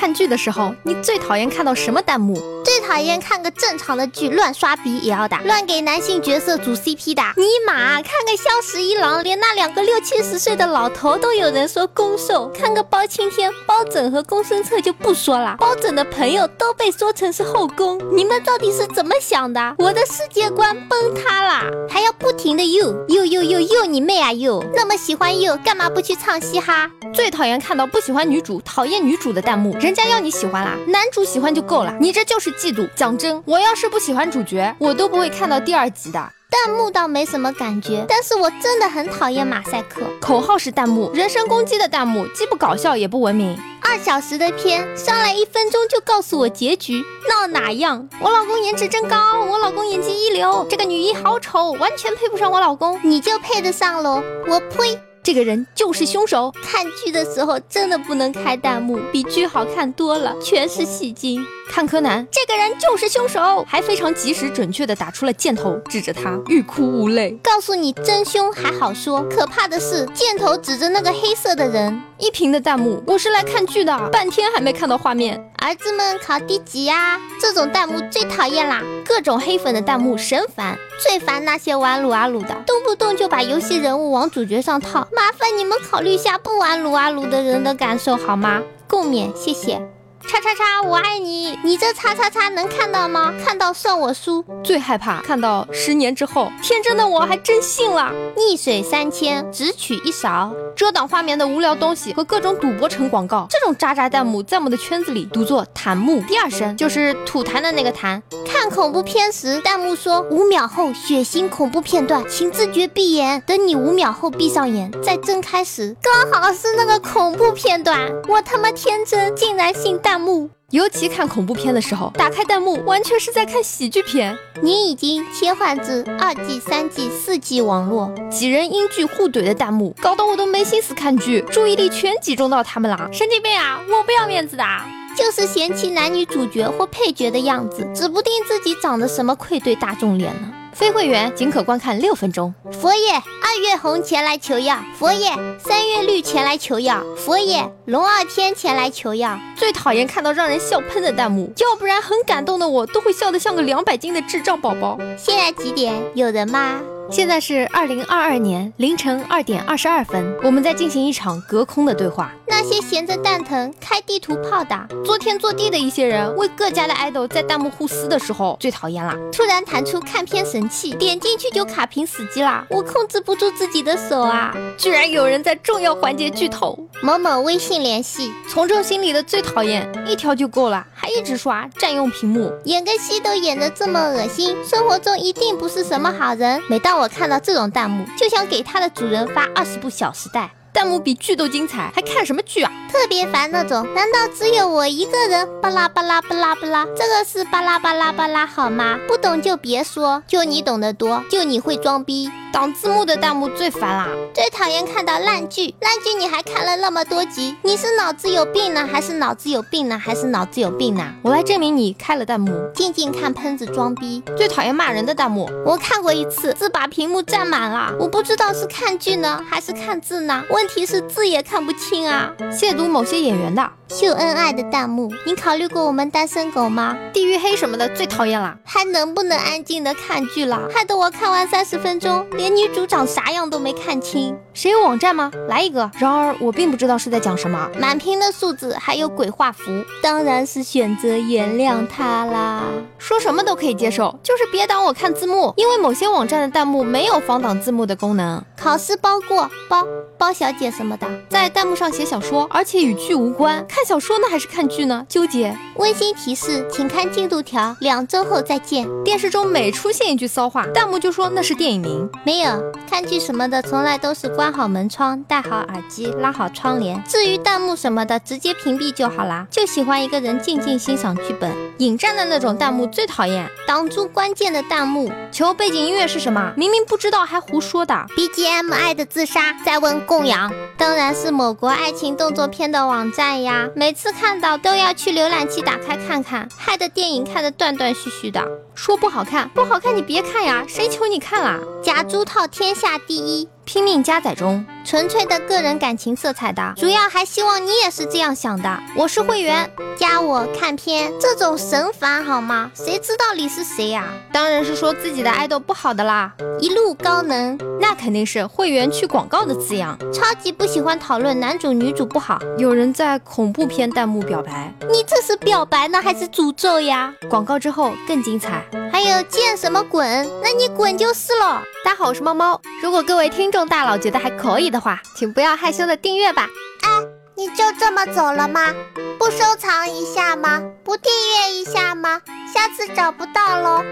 看剧的时候，你最讨厌看到什么弹幕？讨厌看个正常的剧，乱刷笔也要打，乱给男性角色组 CP 打。尼玛，看个萧十一郎，连那两个六七十岁的老头都有人说攻受；看个包青天、包拯和公孙策就不说了，包拯的朋友都被说成是后宫。你们到底是怎么想的？我的世界观崩塌啦！还要不停的又又又又又你妹啊又！那么喜欢又，干嘛不去唱嘻哈？最讨厌看到不喜欢女主、讨厌女主的弹幕，人家要你喜欢啦，男主喜欢就够了，你这就是嫉妒。讲真，我要是不喜欢主角，我都不会看到第二集的。弹幕倒没什么感觉，但是我真的很讨厌马赛克。口号是弹幕，人身攻击的弹幕，既不搞笑也不文明。二小时的片，上来一分钟就告诉我结局，闹哪样？我老公颜值真高，我老公演技一流，这个女一好丑，完全配不上我老公，你就配得上喽！我呸！这个人就是凶手。看剧的时候真的不能开弹幕，比剧好看多了，全是戏精。看柯南，这个人就是凶手，还非常及时准确的打出了箭头，指着他，欲哭无泪。告诉你真凶还好说，可怕的是箭头指着那个黑色的人。一屏的弹幕，我是来看剧的，半天还没看到画面。儿子们考第几呀？这种弹幕最讨厌啦，各种黑粉的弹幕神烦，最烦那些玩撸啊撸的，动不动就把游戏人物往主角上套。麻烦你们考虑一下不玩撸啊撸的人的感受好吗？共勉，谢谢。叉叉叉，我爱你。你这叉叉叉能看到吗？看到算我输。最害怕看到十年之后，天真的我还真信了。逆水三千，只取一勺。遮挡画面的无聊东西和各种赌博城广告，这种渣渣弹幕在我们的圈子里读作弹幕。第二声就是吐痰的那个痰。看恐怖片时，弹幕说五秒后血腥恐怖片段，请自觉闭眼。等你五秒后闭上眼再睁开时，刚好是那个恐怖片段。我他妈天真，竟然信弹。幕，尤其看恐怖片的时候，打开弹幕完全是在看喜剧片。你已经切换至二 G、三 G、四 G 网络，几人英剧互怼的弹幕，搞得我都没心思看剧，注意力全集中到他们了。神经病啊！我不要面子的，就是嫌弃男女主角或配角的样子，指不定自己长得什么愧对大众脸呢。非会员仅可观看六分钟。佛爷，二月红前来求药。佛爷，三月绿前来求药。佛爷，龙傲天前来求药。最讨厌看到让人笑喷的弹幕，要不然很感动的我都会笑得像个两百斤的智障宝宝。现在几点？有人吗？现在是二零二二年凌晨二点二十二分，我们在进行一场隔空的对话。那些闲着蛋疼开地图炮的，作天作地的一些人，为各家的爱豆在弹幕互撕的时候最讨厌了。突然弹出看片神器，点进去就卡屏死机啦，我控制不住自己的手啊！居然有人在重要环节剧透。某某微信联系，从众心理的最讨厌，一条就够了，还一直刷，占用屏幕，演个戏都演得这么恶心，生活中一定不是什么好人。每当我看到这种弹幕，就想给它的主人发二十部《小时代》。弹幕比剧都精彩，还看什么剧啊？特别烦那种，难道只有我一个人？巴拉巴拉巴拉巴拉，这个是巴拉巴拉巴拉好吗？不懂就别说，就你懂得多，就你会装逼。挡字幕的弹幕最烦啦，最讨厌看到烂剧。烂剧你还看了那么多集，你是脑子有病呢，还是脑子有病呢，还是脑子有病呢？我来证明你开了弹幕。静静看喷子装逼。最讨厌骂人的弹幕，我看过一次，字把屏幕占满了，我不知道是看剧呢，还是看字呢？问题是字也看不清啊。亵渎某些演员的。秀恩爱的弹幕，你考虑过我们单身狗吗？地狱黑什么的最讨厌了，还能不能安静的看剧了？害得我看完三十分钟，连女主长啥样都没看清。谁有网站吗？来一个。然而我并不知道是在讲什么，满屏的数字还有鬼画符，当然是选择原谅他啦。说什么都可以接受，就是别挡我看字幕，因为某些网站的弹幕没有防挡字幕的功能。考试包过包包小姐什么的，在弹幕上写小说，而且与剧无关。看小说呢还是看剧呢？纠结。温馨提示，请看进度条，两周后再见。电视中每出现一句骚话，弹幕就说那是电影名。没有看剧什么的，从来都是关好门窗，戴好耳机，拉好窗帘。至于弹幕什么的，直接屏蔽就好啦。就喜欢一个人静静欣赏剧本。引战的那种弹幕最讨厌，挡住关键的弹幕。求背景音乐是什么？明明不知道还胡说的。BGM 爱的自杀，再问供养，当然是某国爱情动作片的网站呀。每次看到都要去浏览器打开看看，害得电影看得断断续续的。说不好看，不好看你别看呀，谁求你看啦？假猪套天下第一，拼命加载中。纯粹的个人感情色彩的，主要还希望你也是这样想的。我是会员，加我看片，这种神烦好吗？谁知道你是谁呀？当然是说自己的爱豆不好的啦，一路高能，那肯定是会员去广告的字样。超级不喜欢讨论男主女主不好，有人在恐怖片弹幕表白，你这是表白呢还是诅咒呀？广告之后更精彩，还有见什么滚，那你滚就是了。大家好，我是猫猫。如果各位听众大佬觉得还可以的话，请不要害羞的订阅吧。哎，你就这么走了吗？不收藏一下吗？不订阅一下吗？下次找不到喽。